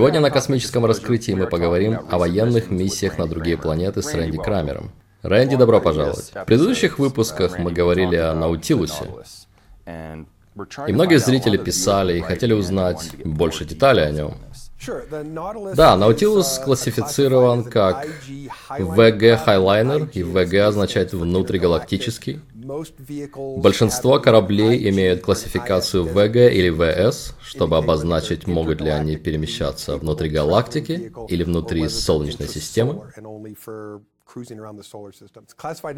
Сегодня на космическом раскрытии мы поговорим о военных миссиях на другие планеты с Рэнди Крамером. Рэнди, добро пожаловать. В предыдущих выпусках мы говорили о Наутилусе. И многие зрители писали и хотели узнать больше деталей о нем. Да, Наутилус классифицирован как VG Highliner, и VG означает внутригалактический. Большинство кораблей имеют классификацию VG или VS, чтобы обозначить, могут ли они перемещаться внутри галактики или внутри Солнечной системы.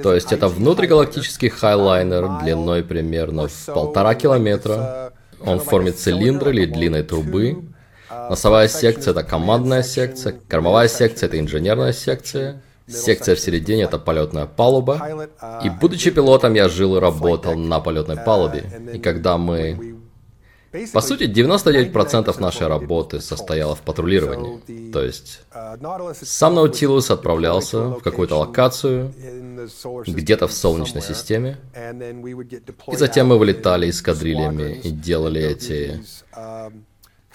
То есть это внутригалактический хайлайнер длиной примерно в полтора километра. Он в форме цилиндра или длинной трубы. Носовая секция это командная секция, кормовая секция это инженерная секция, Секция в середине — это полетная палуба. И будучи пилотом, я жил и работал на полетной палубе. И когда мы... По сути, 99% нашей работы состояло в патрулировании. То есть, сам Наутилус отправлялся в какую-то локацию, где-то в Солнечной системе, и затем мы вылетали эскадрильями и делали эти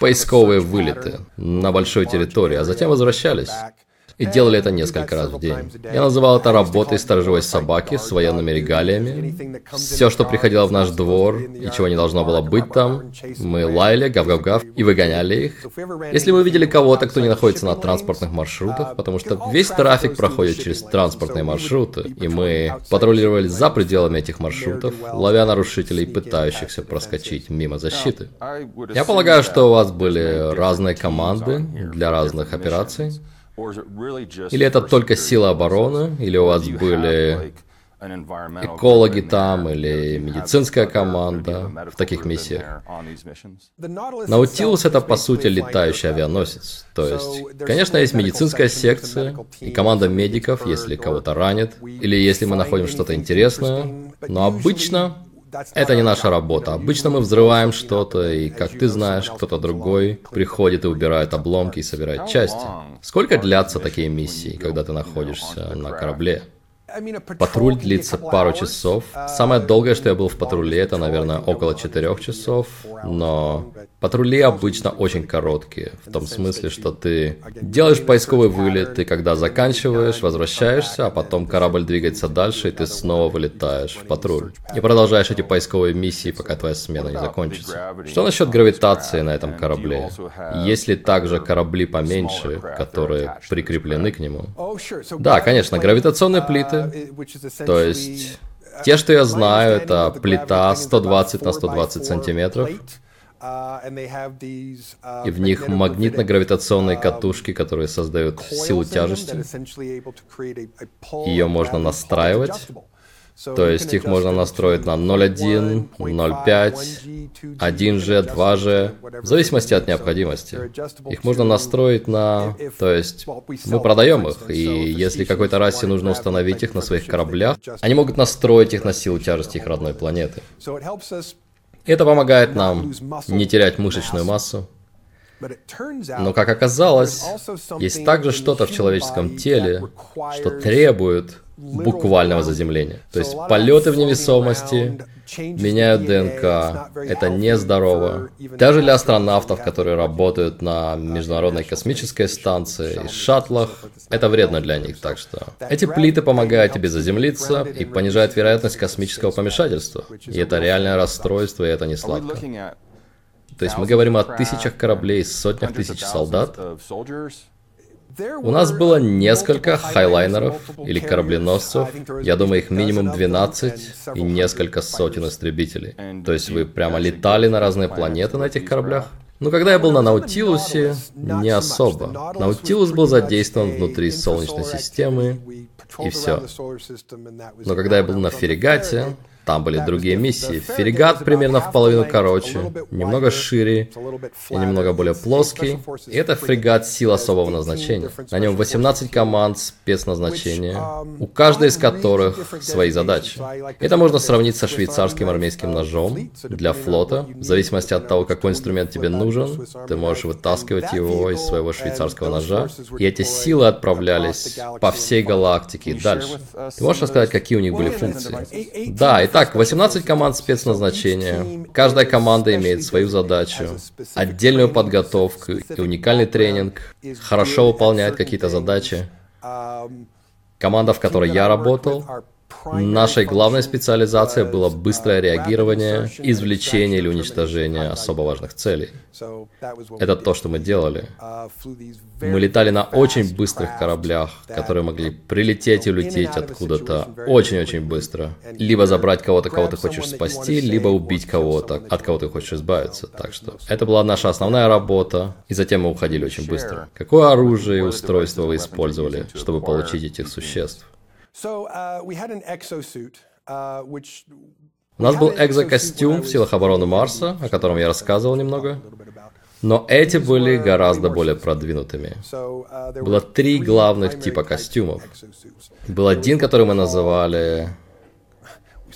поисковые вылеты на большой территории, а затем возвращались и делали это несколько раз в день. Я называл это работой сторожевой собаки с военными регалиями. Все, что приходило в наш двор и чего не должно было быть там, мы лаяли, гав-гав-гав, и выгоняли их. Если вы видели кого-то, кто не находится на транспортных маршрутах, потому что весь трафик проходит через транспортные маршруты, и мы патрулировали за пределами этих маршрутов, ловя нарушителей, пытающихся проскочить мимо защиты. Я полагаю, что у вас были разные команды для разных операций. Или это только сила обороны, или у вас были экологи там или медицинская команда в таких миссиях. Наутилус это по сути летающий авианосец. То есть, конечно, есть медицинская секция и команда медиков, если кого-то ранит, или если мы находим что-то интересное. Но обычно это не наша работа. Обычно мы взрываем что-то, и, как ты знаешь, кто-то другой приходит и убирает обломки и собирает части. Сколько длятся такие миссии, когда ты находишься на корабле? Патруль длится пару часов. Самое долгое, что я был в патруле, это, наверное, около четырех часов. Но патрули обычно очень короткие. В том смысле, что ты делаешь поисковый вылет, и когда заканчиваешь, возвращаешься, а потом корабль двигается дальше, и ты снова вылетаешь в патруль. И продолжаешь эти поисковые миссии, пока твоя смена не закончится. Что насчет гравитации на этом корабле? Есть ли также корабли поменьше, которые прикреплены к нему? Да, конечно, гравитационные плиты то есть, те, что я знаю, это плита 120 на 120 сантиметров, и в них магнитно-гравитационные катушки, которые создают силу тяжести. Ее можно настраивать. То есть их можно настроить на 0.1, 0.5, 1G, 2G, в зависимости от необходимости. Их можно настроить на... То есть мы продаем их, и если какой-то расе нужно установить их на своих кораблях, они могут настроить их на силу тяжести их родной планеты. Это помогает нам не терять мышечную массу, но, как оказалось, есть также что-то в человеческом теле, что требует буквального заземления. То есть полеты в невесомости меняют ДНК. Это нездорово. Даже для астронавтов, которые работают на Международной космической станции и шаттлах, это вредно для них. Так что эти плиты помогают тебе заземлиться и понижают вероятность космического помешательства. И это реальное расстройство, и это не сладко. То есть мы говорим о тысячах кораблей, сотнях тысяч солдат. У нас было несколько хайлайнеров или корабленосцев, я думаю, их минимум 12 и несколько сотен истребителей. То есть вы прямо летали на разные планеты на этих кораблях? Ну, когда я был на Наутилусе, не особо. Наутилус был задействован внутри Солнечной системы, и все. Но когда я был на Ферригате, там были другие миссии. Ферригат примерно в половину короче, немного шире и немного более плоский. И это фрегат сил особого назначения. На нем 18 команд спецназначения, у каждой из которых свои задачи. Это можно сравнить со швейцарским армейским ножом для флота. В зависимости от того, какой инструмент тебе нужен, ты можешь вытаскивать его из своего швейцарского ножа. И эти силы отправлялись по всей галактике и дальше. Ты можешь рассказать, какие у них были функции? Да, и Так, 18 команд спецназначения. Каждая команда имеет свою задачу, отдельную подготовку и уникальный тренинг, хорошо выполняет какие-то задачи. Команда, в которой я работал, Нашей главной специализацией было быстрое реагирование, извлечение или уничтожение особо важных целей. Это то, что мы делали. Мы летали на очень быстрых кораблях, которые могли прилететь и улететь откуда-то очень-очень быстро. Либо забрать кого-то, кого ты хочешь спасти, либо убить кого-то, от кого ты хочешь избавиться. Так что это была наша основная работа, и затем мы уходили очень быстро. Какое оружие и устройство вы использовали, чтобы получить этих существ? Uh, uh, У нас был экзокостюм в силах обороны Марса, о котором я рассказывал немного. Но эти были гораздо более продвинутыми. Uh, было три главных типа костюмов. Был один, который мы называли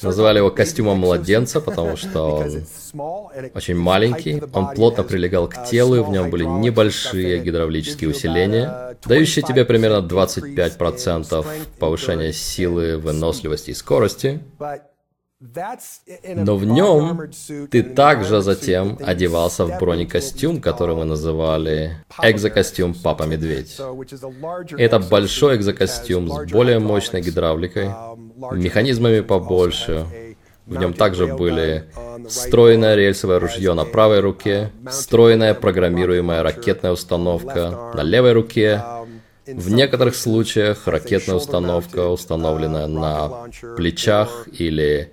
Называли его костюмом младенца, потому что он очень маленький, он плотно прилегал к телу, и в нем были небольшие гидравлические усиления, дающие тебе примерно 25% повышения силы, выносливости и скорости. Но в нем ты также затем одевался в бронекостюм, который мы называли экзокостюм Папа Медведь. Это большой экзокостюм с более мощной гидравликой, механизмами побольше. В нем также были встроенное рельсовое ружье на правой руке, встроенная программируемая ракетная установка на левой руке, в некоторых случаях ракетная установка, установленная на плечах или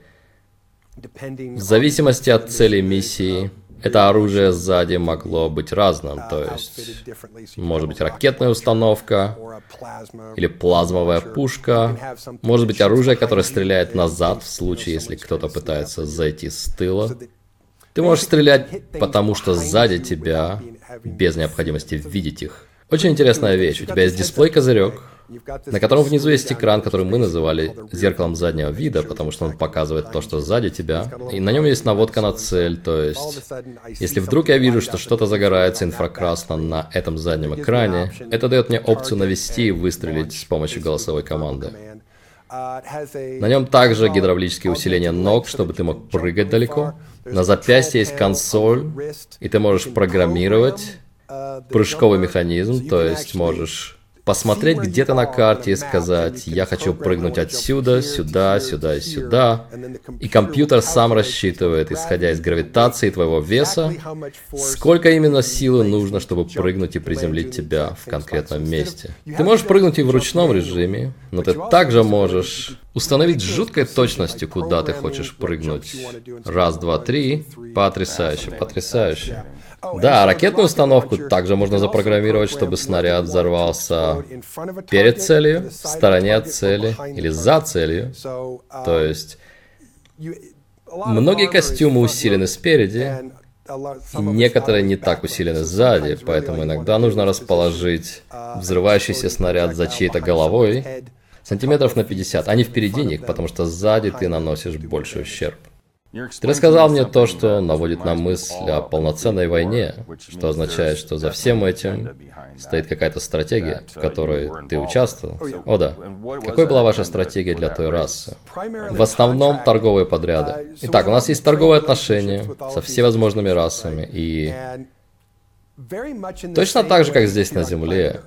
в зависимости от цели миссии, это оружие сзади могло быть разным, то есть может быть ракетная установка или плазмовая пушка, может быть оружие, которое стреляет назад в случае, если кто-то пытается зайти с тыла. Ты можешь стрелять, потому что сзади тебя, без необходимости видеть их. Очень интересная вещь. У тебя есть дисплей-козырек, на котором внизу есть экран, который мы называли зеркалом заднего вида, потому что он показывает то, что сзади тебя. И на нем есть наводка на цель, то есть, если вдруг я вижу, что что-то загорается инфракрасно на этом заднем экране, это дает мне опцию навести и выстрелить с помощью голосовой команды. На нем также гидравлические усиления ног, чтобы ты мог прыгать далеко. На запястье есть консоль, и ты можешь программировать прыжковый механизм, то есть можешь посмотреть где-то на карте и сказать, я хочу прыгнуть отсюда, сюда, сюда и сюда. И компьютер сам рассчитывает, исходя из гравитации твоего веса, сколько именно силы нужно, чтобы прыгнуть и приземлить тебя в конкретном месте. Ты можешь прыгнуть и в ручном режиме, но ты также можешь установить с жуткой точностью, куда ты хочешь прыгнуть. Раз, два, три. Потрясающе, потрясающе. Да, ракетную установку также можно запрограммировать, чтобы снаряд взорвался перед целью, в стороне от цели или за целью. То есть многие костюмы усилены спереди, некоторые не так усилены сзади, поэтому иногда нужно расположить взрывающийся снаряд за чьей-то головой сантиметров на 50, а не впереди них, потому что сзади ты наносишь больший ущерб. Ты рассказал мне то, что наводит на мысль о полноценной войне, что означает, что за всем этим стоит какая-то стратегия, в которой ты участвовал. О да. Какой была ваша стратегия для той расы? В основном торговые подряды. Итак, у нас есть торговые отношения со всевозможными расами, и Точно так же, как здесь на Земле.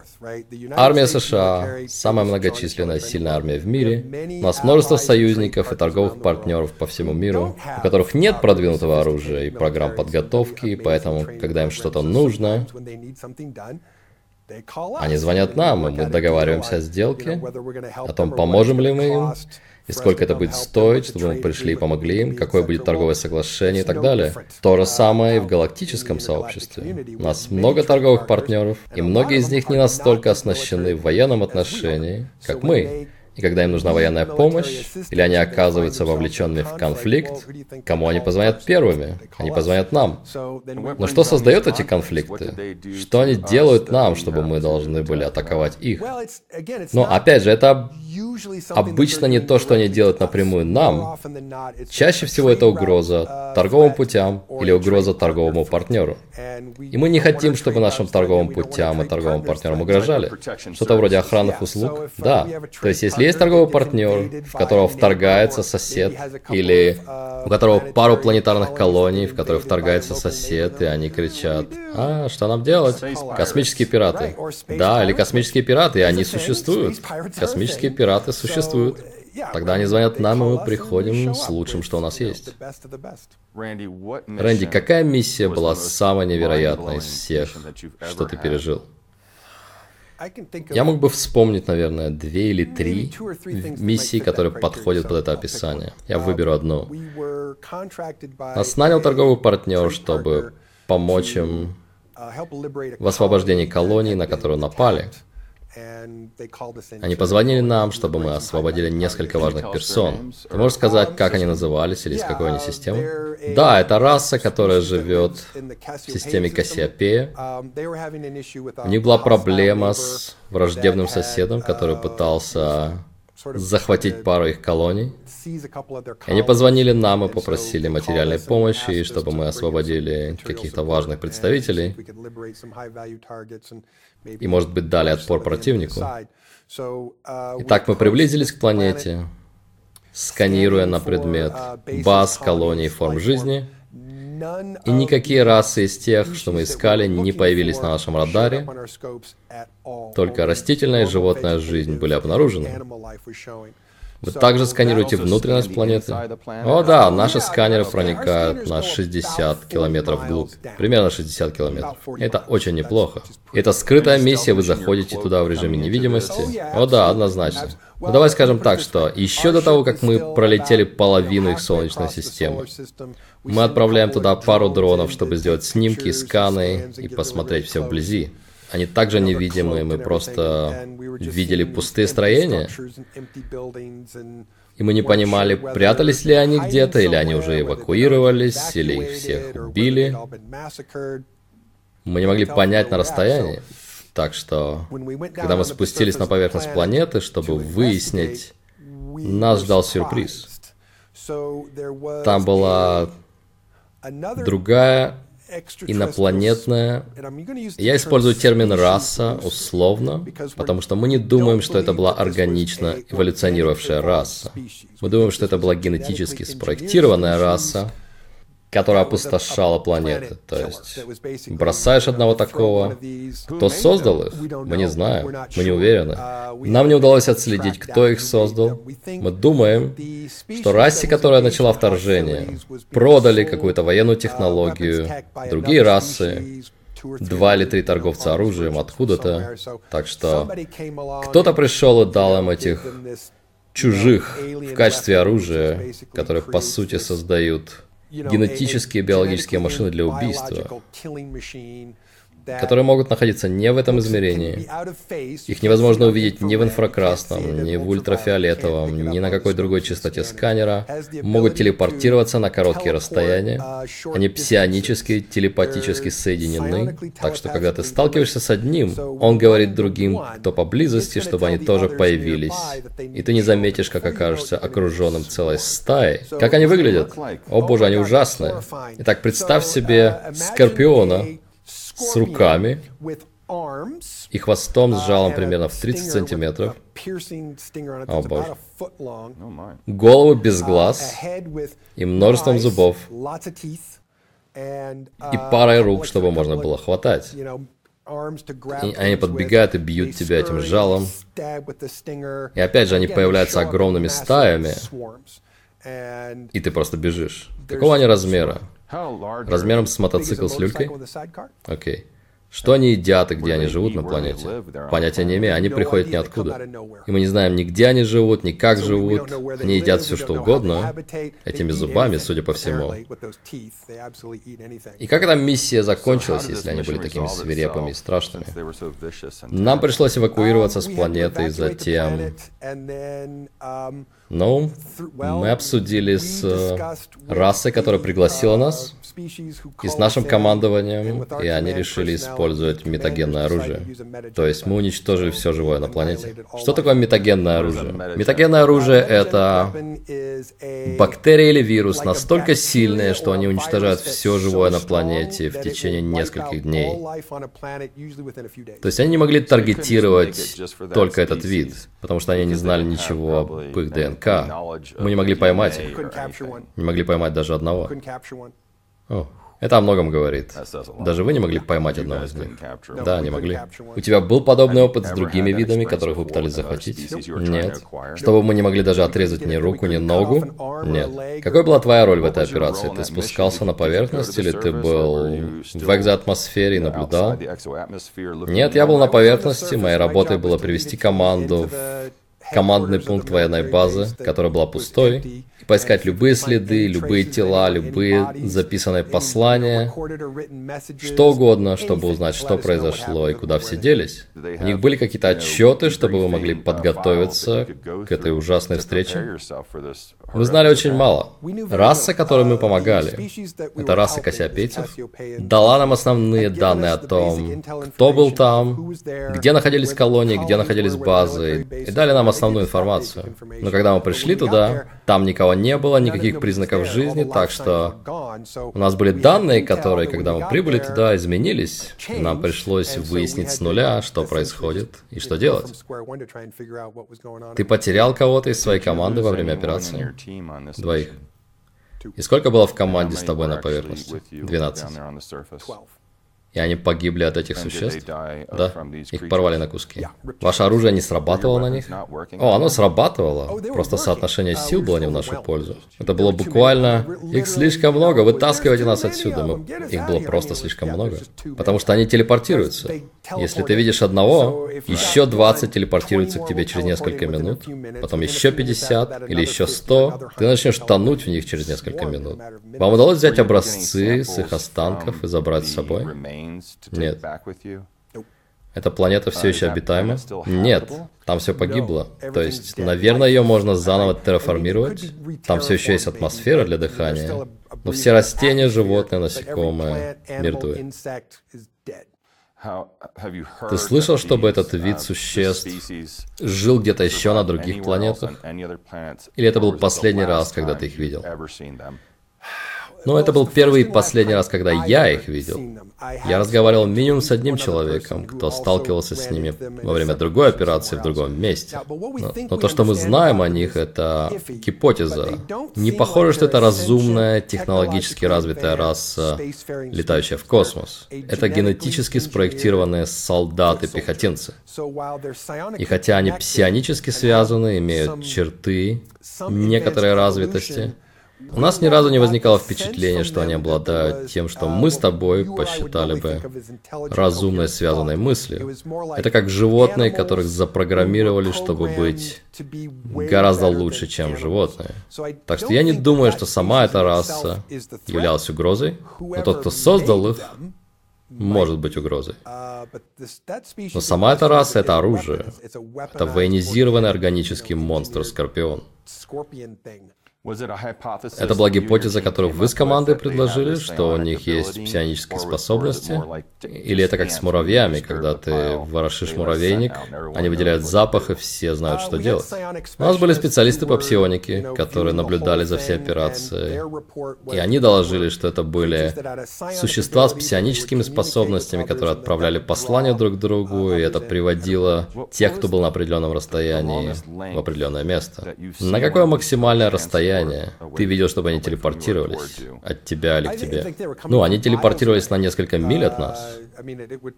Армия США – самая многочисленная сильная армия в мире. У нас множество союзников и торговых партнеров по всему миру, у которых нет продвинутого оружия и программ подготовки, и поэтому, когда им что-то нужно, они звонят нам, и мы договариваемся о сделке, о том, поможем ли мы им, и сколько это будет стоить, чтобы мы пришли и помогли им, какое будет торговое соглашение и так далее. То же самое и в галактическом сообществе. У нас много торговых партнеров, и многие из них не настолько оснащены в военном отношении, как мы. И когда им нужна военная помощь, или они оказываются вовлеченными в конфликт, кому они позвонят первыми? Они позвонят нам. Но что создает эти конфликты? Что они делают нам, чтобы мы должны были атаковать их? Но опять же, это обычно не то, что они делают напрямую нам. Чаще всего это угроза торговым путям или угроза торговому партнеру. И мы не хотим, чтобы нашим торговым путям и торговым партнерам угрожали. Что-то вроде охранных услуг? Да. То есть, если Если есть торговый партнер, в которого вторгается сосед, или у которого пару планетарных колоний, в которые вторгается сосед, и они кричат, а, что нам делать? Космические пираты. Да, или космические пираты, и они существуют. Космические пираты существуют. Тогда они звонят нам, и мы приходим с лучшим, что у нас есть. Рэнди, какая миссия была самой невероятной из всех, что ты пережил? Я мог бы вспомнить, наверное, две или три миссии, которые подходят под это описание. Я выберу одну. Нас нанял торговый партнер, чтобы помочь им в освобождении колонии, на которую напали. Они позвонили нам, чтобы мы освободили несколько важных персон. Ты можешь сказать, как они назывались или из какой они системы? Да, это раса, которая живет в системе Кассиопея. У них была проблема с враждебным соседом, который пытался захватить пару их колоний. Они позвонили нам и попросили материальной помощи, чтобы мы освободили каких-то важных представителей и, может быть, дали отпор противнику. Итак, мы приблизились к планете, сканируя на предмет баз, колоний, форм жизни – и никакие расы из тех, что мы искали, не появились на нашем радаре. Только растительная и животная жизнь были обнаружены. Вы также сканируете внутренность планеты? О да, наши сканеры проникают на 60 километров вглубь. Примерно 60 километров. Это очень неплохо. Это скрытая миссия, вы заходите туда в режиме невидимости? О да, однозначно. Ну давай скажем так, что еще до того, как мы пролетели половину их Солнечной системы, мы отправляем туда пару дронов, чтобы сделать снимки, сканы и посмотреть все вблизи. Они также невидимы, мы просто видели пустые строения. И мы не понимали, прятались ли они где-то, или они уже эвакуировались, или их всех убили. Мы не могли понять на расстоянии. Так что, когда мы спустились на поверхность планеты, чтобы выяснить, нас ждал сюрприз. Там была другая инопланетная. Я использую термин раса условно, потому что мы не думаем, что это была органично эволюционировавшая раса. Мы думаем, что это была генетически спроектированная раса, которая опустошала планеты. То есть бросаешь одного такого. Кто создал их? Мы не знаем. Мы не уверены. Нам не удалось отследить, кто их создал. Мы думаем, что расе, которая начала вторжение, продали какую-то военную технологию, другие расы, два или три торговца оружием откуда-то. Так что кто-то пришел и дал им этих чужих в качестве оружия, которые по сути создают генетические биологические машины для убийства которые могут находиться не в этом измерении. Их невозможно увидеть ни в инфракрасном, ни в ультрафиолетовом, ни на какой другой частоте сканера. Могут телепортироваться на короткие расстояния. Они псионически, телепатически соединены. Так что, когда ты сталкиваешься с одним, он говорит другим, кто поблизости, чтобы они тоже появились. И ты не заметишь, как окажешься окруженным целой стаей. Как они выглядят? О боже, они ужасные. Итак, представь себе Скорпиона, с руками и хвостом с жалом примерно в 30 сантиметров. О боже. Голову без глаз и множеством зубов. И парой рук, чтобы можно было хватать. И они подбегают и бьют тебя этим жалом. И опять же, они появляются огромными стаями. И ты просто бежишь. Какого они размера? Размером с мотоцикл с люлькой? Окей. Okay. Что они едят и где они живут на планете? Понятия не имею, они приходят ниоткуда. И мы не знаем ни где они живут, ни как живут. Они едят все что угодно, этими зубами, судя по всему. И как эта миссия закончилась, если они были такими свирепыми и страшными? Нам пришлось эвакуироваться с планеты, затем... Ну, мы обсудили с расой, которая пригласила нас, и с нашим командованием, и они решили использовать метагенное оружие. То есть мы уничтожили все живое на планете. Что такое метагенное оружие? Метагенное оружие — это бактерия или вирус настолько сильные, что они уничтожают все живое на планете в течение нескольких дней. То есть они не могли таргетировать только этот вид, потому что они не знали ничего об их ДНК. Мы не могли поймать их. Не могли поймать даже одного. О, это о многом говорит. Даже вы не могли поймать одного из них. Да, не могли. У тебя был подобный опыт с другими видами, которых вы пытались захватить? Нет. Чтобы мы не могли даже отрезать ни руку, ни ногу? Нет. Какой была твоя роль в этой операции? Ты спускался на поверхность или ты был в экзоатмосфере и наблюдал? Нет, я был на поверхности. Моей работой было привести команду в командный пункт военной базы, которая была пустой, поискать любые следы, любые тела, любые записанные послания, что угодно, чтобы узнать, что произошло и куда все делись. У них были какие-то отчеты, чтобы вы могли подготовиться к этой ужасной встрече. Мы знали очень мало. Раса, которой мы помогали, это раса кассиопейцев, дала нам основные данные о том, кто был там, где находились колонии, где находились базы, и дали нам основную информацию. Но когда мы пришли туда, там никого не было, никаких признаков жизни, так что у нас были данные, которые, когда мы прибыли туда, изменились. Нам пришлось выяснить с нуля, что происходит и что делать. Ты потерял кого-то из своей команды во время операции? Двоих. И сколько было в команде с тобой на поверхности? 12. И они погибли от этих существ? Да, их порвали на куски. Ваше оружие не срабатывало на них? О, оно срабатывало. Просто соотношение сил было не в нашу пользу. Это было буквально... Их слишком много, вытаскивайте нас отсюда. Мы... Их было просто слишком много. Потому что они телепортируются. Если ты видишь одного, еще 20 телепортируются к тебе через несколько минут, потом еще 50 или еще 100, ты начнешь тонуть в них через несколько минут. Вам удалось взять образцы с их останков и забрать с собой? Нет. Эта планета все еще обитаема? Нет, там все погибло. То есть, наверное, ее можно заново терраформировать. Там все еще есть атмосфера для дыхания. Но все растения, животные, насекомые мертвы. Ты слышал, чтобы этот вид существ жил где-то еще на других планетах? Или это был последний раз, когда ты их видел? Но это был первый и последний раз, когда я их видел. Я разговаривал минимум с одним человеком, кто сталкивался с ними во время другой операции в другом месте. Но, но то, что мы знаем о них, это гипотеза. Не похоже, что это разумная, технологически развитая раса, летающая в космос. Это генетически спроектированные солдаты-пехотинцы. И хотя они псионически связаны, имеют черты некоторой развитости, у нас ни разу не возникало впечатления, что они обладают тем, что мы с тобой посчитали бы разумной связанной мыслью. Это как животные, которых запрограммировали, чтобы быть гораздо лучше, чем животные. Так что я не думаю, что сама эта раса являлась угрозой, но тот, кто создал их, может быть угрозой. Но сама эта раса — это оружие. Это военизированный органический монстр-скорпион. Это была гипотеза, которую вы с командой предложили, что у них есть псионические способности? Или это как с муравьями, когда ты ворошишь муравейник, они выделяют запах, и все знают, что делать? У нас были специалисты по псионике, которые наблюдали за всей операцией, и они доложили, что это были существа с псионическими способностями, которые отправляли послания друг другу, и это приводило тех, кто был на определенном расстоянии, в определенное место. На какое максимальное расстояние расстояние. Ты видел, чтобы они телепортировались от тебя или к тебе. Ну, они телепортировались на несколько миль от нас.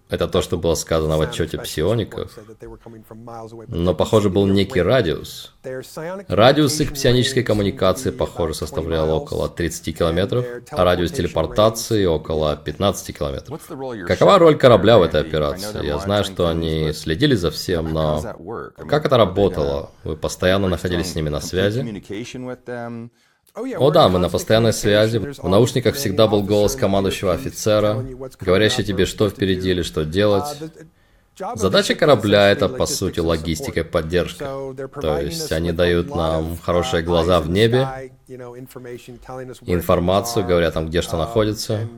Это то, что было сказано в отчете псиоников. Но, похоже, был некий радиус. Радиус их псионической коммуникации, похоже, составлял около 30 километров, а радиус телепортации около 15 километров. Какова роль корабля в этой операции? Я знаю, что они следили за всем, но как это работало? Вы постоянно находились с ними на связи? О да, мы на постоянной связи. В наушниках всегда был голос командующего офицера, говорящий тебе, что впереди или что делать. Задача корабля — это, по сути, логистика и поддержка. То есть они дают нам хорошие глаза в небе, информацию, говоря там, где что находится,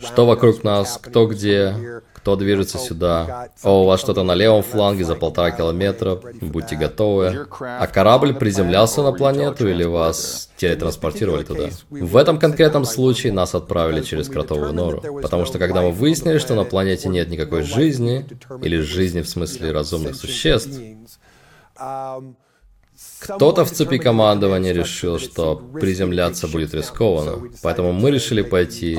что вокруг нас, кто где, кто движется сюда. О, у вас что-то на левом фланге за полтора километра, будьте готовы. А корабль приземлялся на планету или вас телетранспортировали туда? В этом конкретном случае нас отправили через кротовую нору, потому что когда мы выяснили, что на планете нет никакой жизни, или жизни в смысле разумных существ, кто-то в цепи командования решил, что приземляться будет рискованно, поэтому мы решили пойти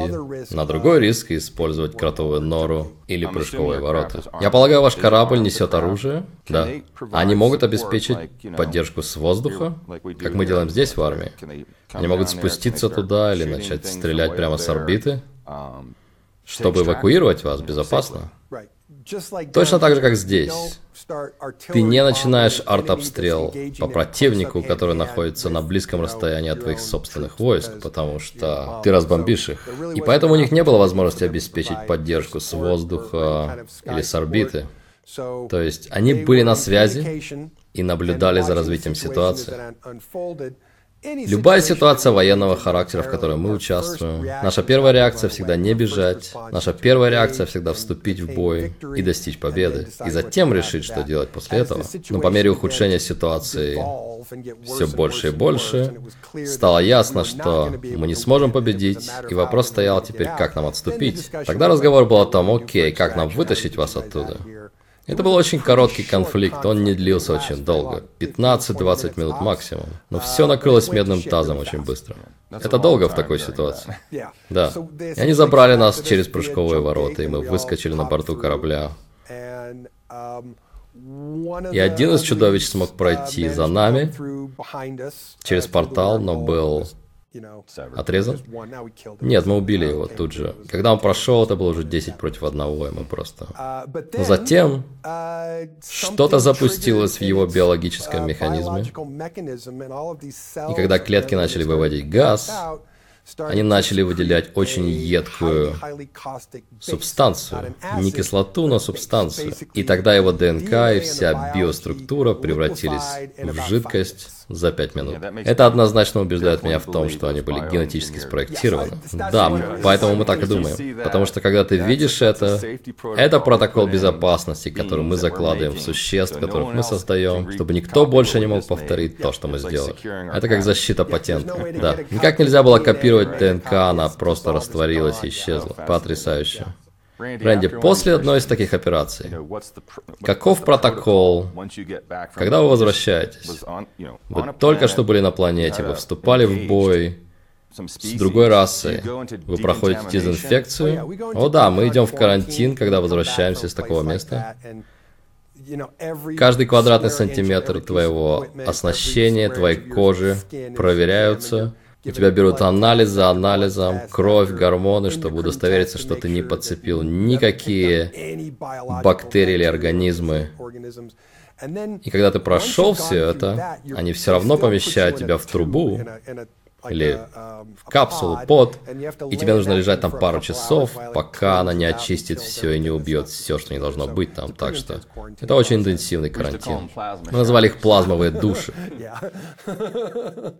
на другой риск и использовать кротовую нору или прыжковые ворота. Я полагаю, ваш корабль несет оружие? Да. Они могут обеспечить поддержку с воздуха, как мы делаем здесь в армии. Они могут спуститься туда или начать стрелять прямо с орбиты, чтобы эвакуировать вас безопасно. Точно так же, как здесь. Ты не начинаешь артобстрел по противнику, который находится на близком расстоянии от твоих собственных войск, потому что ты разбомбишь их. И поэтому у них не было возможности обеспечить поддержку с воздуха или с орбиты. То есть они были на связи и наблюдали за развитием ситуации. Любая ситуация военного характера, в которой мы участвуем, наша первая реакция всегда не бежать, наша первая реакция всегда вступить в бой и достичь победы, и затем решить, что делать после этого. Но по мере ухудшения ситуации все больше и больше, стало ясно, что мы не сможем победить, и вопрос стоял теперь, как нам отступить. Тогда разговор был о том, окей, как нам вытащить вас оттуда. Это был очень короткий конфликт, он не длился очень долго, 15-20 минут максимум. Но все накрылось медным тазом очень быстро. Это долго в такой ситуации. Да. И они забрали нас через прыжковые ворота, и мы выскочили на борту корабля. И один из чудовищ смог пройти за нами через портал, но был Отрезан? Нет, мы убили его тут же. Когда он прошел, это было уже 10 против одного, и мы просто... Uh, Но затем uh, что-то запустилось в его биологическом uh, механизме, и когда клетки начали выводить газ, они начали выделять очень едкую субстанцию, не кислоту, но субстанцию. И тогда его ДНК и вся биоструктура превратились в жидкость за пять минут. Это однозначно убеждает меня в том, что они были генетически спроектированы. Да, поэтому мы так и думаем. Потому что когда ты видишь это, это протокол безопасности, который мы закладываем в существ, которых мы создаем, чтобы никто больше не мог повторить то, что мы сделали. Это как защита патента. Да. Никак нельзя было копировать ДНК, она просто растворилась и исчезла. Потрясающе. Рэнди, после одной из таких операций, каков протокол, когда вы возвращаетесь? Вы только что были на планете, вы вступали в бой с другой расой, вы проходите дезинфекцию. О да, мы идем в карантин, когда возвращаемся с такого места. Каждый квадратный сантиметр твоего оснащения, твоей кожи проверяются. У тебя берут анализ за анализом, кровь, гормоны, чтобы удостовериться, что ты не подцепил никакие бактерии или организмы. И когда ты прошел все это, они все равно помещают тебя в трубу, или капсулу под, и тебе нужно лежать там пару часов, пока она не очистит все и не убьет все, что не должно быть там. Так что это очень интенсивный карантин. Мы назвали их плазмовые души.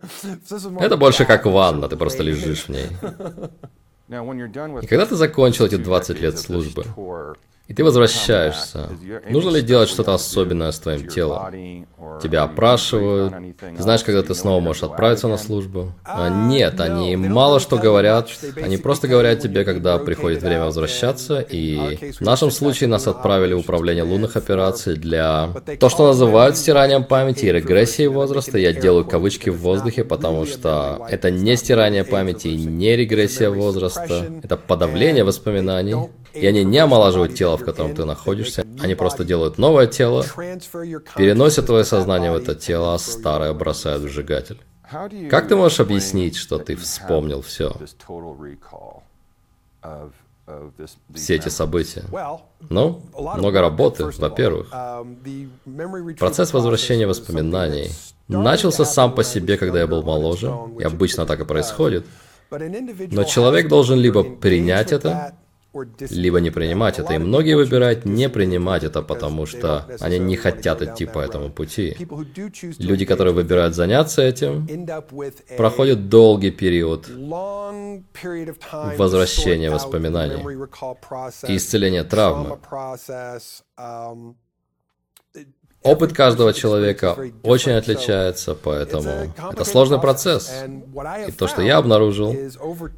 Это больше как ванна, ты просто лежишь в ней. И когда ты закончил эти 20 лет службы, и ты возвращаешься. Нужно ли делать что-то особенное с твоим телом? Тебя опрашивают. Ты знаешь, когда ты снова можешь отправиться на службу? А нет, они мало что говорят. Они просто говорят тебе, когда приходит время возвращаться. И в нашем случае нас отправили в управление лунных операций для... То, что называют стиранием памяти и регрессией возраста. Я делаю кавычки в воздухе, потому что это не стирание памяти и не регрессия возраста. Это подавление воспоминаний. И они не омолаживают тело, в котором ты находишься. Они просто делают новое тело, переносят твое сознание в это тело, а старое бросают в сжигатель. Как ты можешь объяснить, что ты вспомнил все? Все эти события. Ну, много работы, во-первых. Процесс возвращения воспоминаний начался сам по себе, когда я был моложе, и обычно так и происходит. Но человек должен либо принять это, либо не принимать это. И многие выбирают не принимать это, потому что они не хотят идти по этому пути. Люди, которые выбирают заняться этим, проходят долгий период возвращения воспоминаний и исцеления травмы. Опыт каждого человека очень отличается, поэтому это сложный процесс. И то, что я обнаружил,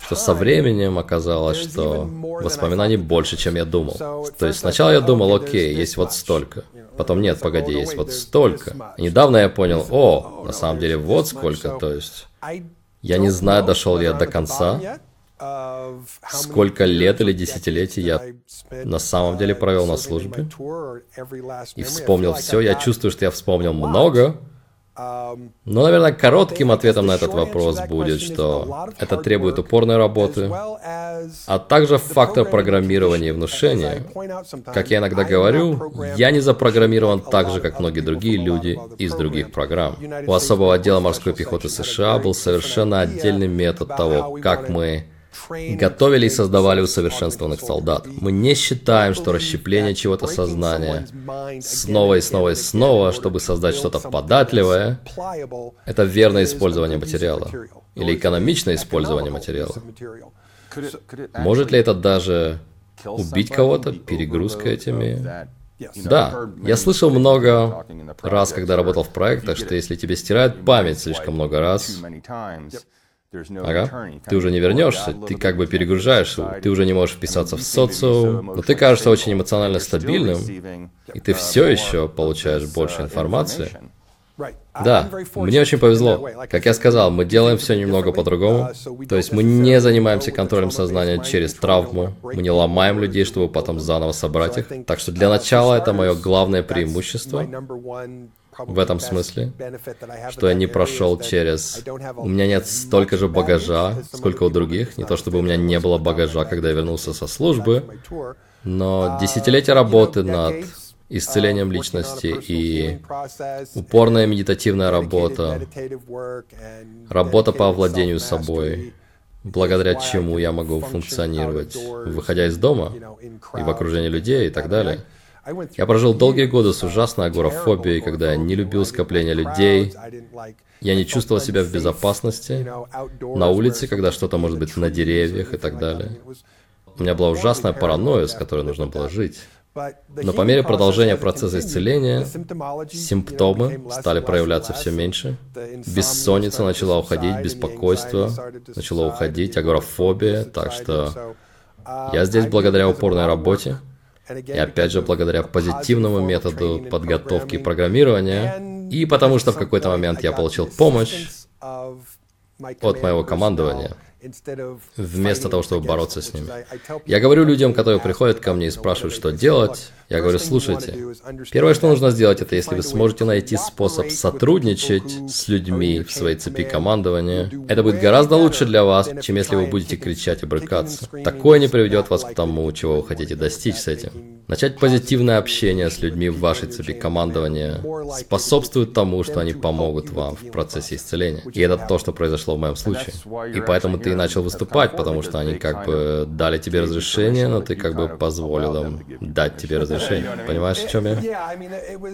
что со временем оказалось, что воспоминаний больше, чем я думал. То есть сначала я думал, окей, есть вот столько. Потом нет, погоди, есть вот столько. И недавно я понял, о, на самом деле вот сколько. То есть я не знаю, дошел ли я до конца, сколько лет или десятилетий я на самом деле провел на службе и вспомнил все. Я чувствую, что я вспомнил много, но, наверное, коротким ответом на этот вопрос будет, что это требует упорной работы, а также фактор программирования и внушения. Как я иногда говорю, я не запрограммирован так же, как многие другие люди из других программ. У особого отдела морской пехоты США был совершенно отдельный метод того, как мы готовили и создавали усовершенствованных солдат. Мы не считаем, что расщепление чего-то сознания снова и снова и снова, чтобы создать что-то податливое, это верное использование материала или экономичное использование материала. Может ли это даже убить кого-то перегрузкой этими да, я слышал много раз, когда работал в проектах, что если тебе стирают память слишком много раз, Ага. Ты уже не вернешься, ты как бы перегружаешься, ты уже не можешь вписаться в социум, но ты кажешься очень эмоционально стабильным, и ты все еще получаешь больше информации. Да, мне очень повезло. Как я сказал, мы делаем все немного по-другому. То есть мы не занимаемся контролем сознания через травму, мы не ломаем людей, чтобы потом заново собрать их. Так что для начала это мое главное преимущество в этом смысле, что я не прошел через... У меня нет столько же багажа, сколько у других. Не то чтобы у меня не было багажа, когда я вернулся со службы, но десятилетия работы над исцелением личности и упорная медитативная работа, работа по овладению собой, благодаря чему я могу функционировать, выходя из дома и в окружении людей и так далее. Я прожил долгие годы с ужасной агорафобией, когда я не любил скопление людей. Я не чувствовал себя в безопасности на улице, когда что-то может быть на деревьях и так далее. У меня была ужасная паранойя, с которой нужно было жить. Но по мере продолжения процесса исцеления, симптомы стали проявляться все меньше. Бессонница начала уходить, беспокойство начало уходить, агорафобия. Так что я здесь благодаря упорной работе, и опять же, благодаря позитивному методу подготовки программирования, и потому что в какой-то момент я получил помощь от моего командования – вместо того, чтобы бороться с ними. Я говорю людям, которые приходят ко мне и спрашивают, что делать, я говорю, слушайте, первое, что нужно сделать, это если вы сможете найти способ сотрудничать с людьми в своей цепи командования, это будет гораздо лучше для вас, чем если вы будете кричать и брыкаться. Такое не приведет вас к тому, чего вы хотите достичь с этим. Начать позитивное общение с людьми в вашей цепи командования способствует тому, что они помогут вам в процессе исцеления. И это то, что произошло в моем случае. И поэтому ты начал выступать, потому что они как бы дали тебе разрешение, но ты как бы позволил им дать тебе разрешение. Понимаешь, о чем я?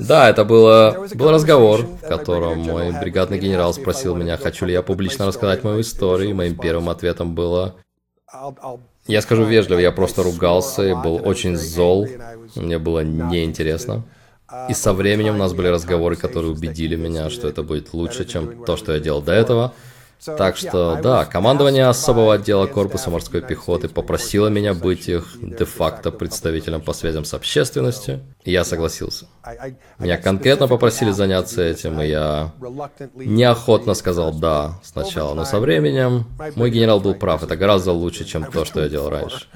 Да, это было, был разговор, в котором мой бригадный генерал спросил меня, хочу ли я публично рассказать мою историю, и моим первым ответом было я скажу вежливо, я просто ругался и был очень зол. Мне было неинтересно. И со временем у нас были разговоры, которые убедили меня, что это будет лучше, чем то, что я делал до этого. Так что, да, командование особого отдела корпуса морской пехоты попросило меня быть их де-факто представителем по связям с общественностью, и я согласился. Меня конкретно попросили заняться этим, и я неохотно сказал «да» сначала, но со временем. Мой генерал был прав, это гораздо лучше, чем то, что я делал раньше.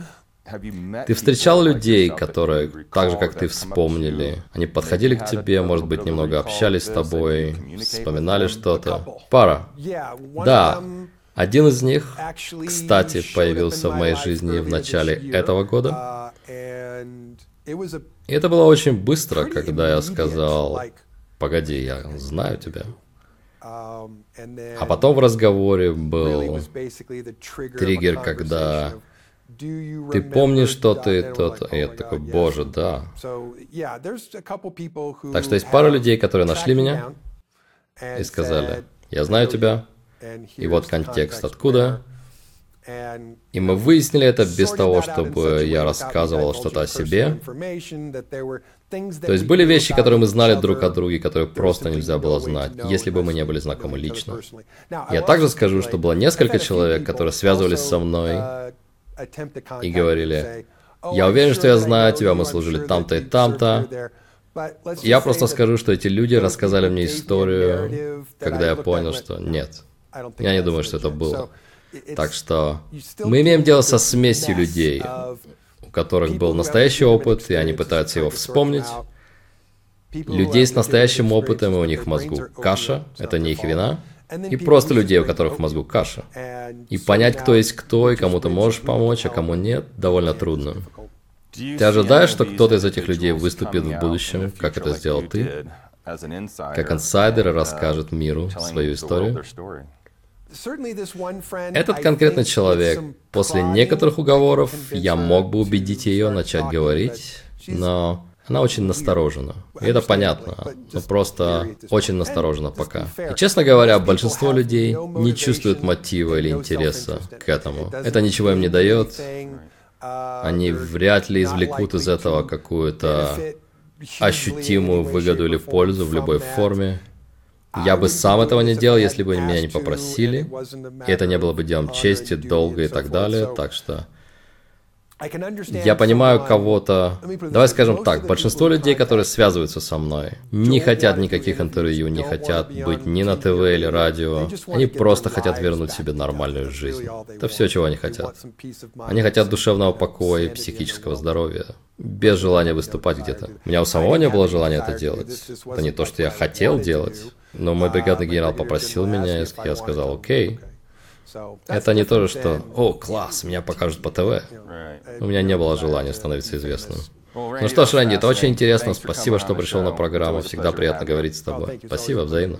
Ты встречал людей, которые, так же как ты, вспомнили. Они подходили к тебе, может быть, немного общались с тобой, вспоминали что-то. Пара. Да. Один из них, кстати, появился в моей жизни в начале этого года. И это было очень быстро, когда я сказал, погоди, я знаю тебя. А потом в разговоре был триггер, когда Ты помнишь, что ты тот? И я такой, боже, да. Так что есть пара людей, которые нашли меня и сказали, я знаю тебя, и вот контекст откуда. И мы выяснили это без того, чтобы я рассказывал что-то о себе. То есть были вещи, которые мы знали друг о друге, которые просто нельзя было знать, если бы мы не были знакомы лично. Я также скажу, что было несколько человек, которые связывались со мной и говорили, я уверен, что я знаю тебя, мы служили там-то и там-то. Я просто скажу, что эти люди рассказали мне историю, когда я понял, что нет. Я не думаю, что это было. Так что мы имеем дело со смесью людей, у которых был настоящий опыт, и они пытаются его вспомнить. Людей с настоящим опытом, и у них в мозгу каша, это не их вина. И просто людей, у которых в мозгу каша. И понять, кто есть кто, и кому ты можешь помочь, а кому нет, довольно трудно. Ты ожидаешь, что кто-то из этих людей выступит в будущем, как это сделал ты? Как инсайдер расскажет миру свою историю? Этот конкретный человек, после некоторых уговоров, я мог бы убедить ее начать говорить, но она очень насторожена. И это понятно, но просто очень насторожена пока. И, честно говоря, большинство людей не чувствуют мотива или интереса к этому. Это ничего им не дает. Они вряд ли извлекут из этого какую-то ощутимую выгоду или пользу в любой форме. Я бы сам этого не делал, если бы меня не попросили. И это не было бы делом чести, долга и так далее. Так что я понимаю кого-то... Давай скажем так, большинство людей, которые связываются со мной, не хотят никаких интервью, не хотят быть ни на ТВ или радио. Они просто хотят вернуть себе нормальную жизнь. Это все, чего они хотят. Они хотят душевного покоя и психического здоровья, без желания выступать где-то. У меня у самого не было желания это делать. Это не то, что я хотел делать. Но мой бригадный генерал попросил меня, и я сказал, окей, это не то же, что «О, класс, меня покажут по ТВ». У меня не было желания становиться известным. Ну что ж, Рэнди, это очень интересно. Спасибо, что пришел на программу. Всегда приятно говорить с тобой. Спасибо, взаимно.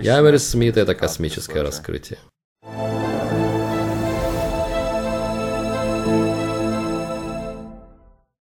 Я Эмерис Смит, это космическое раскрытие.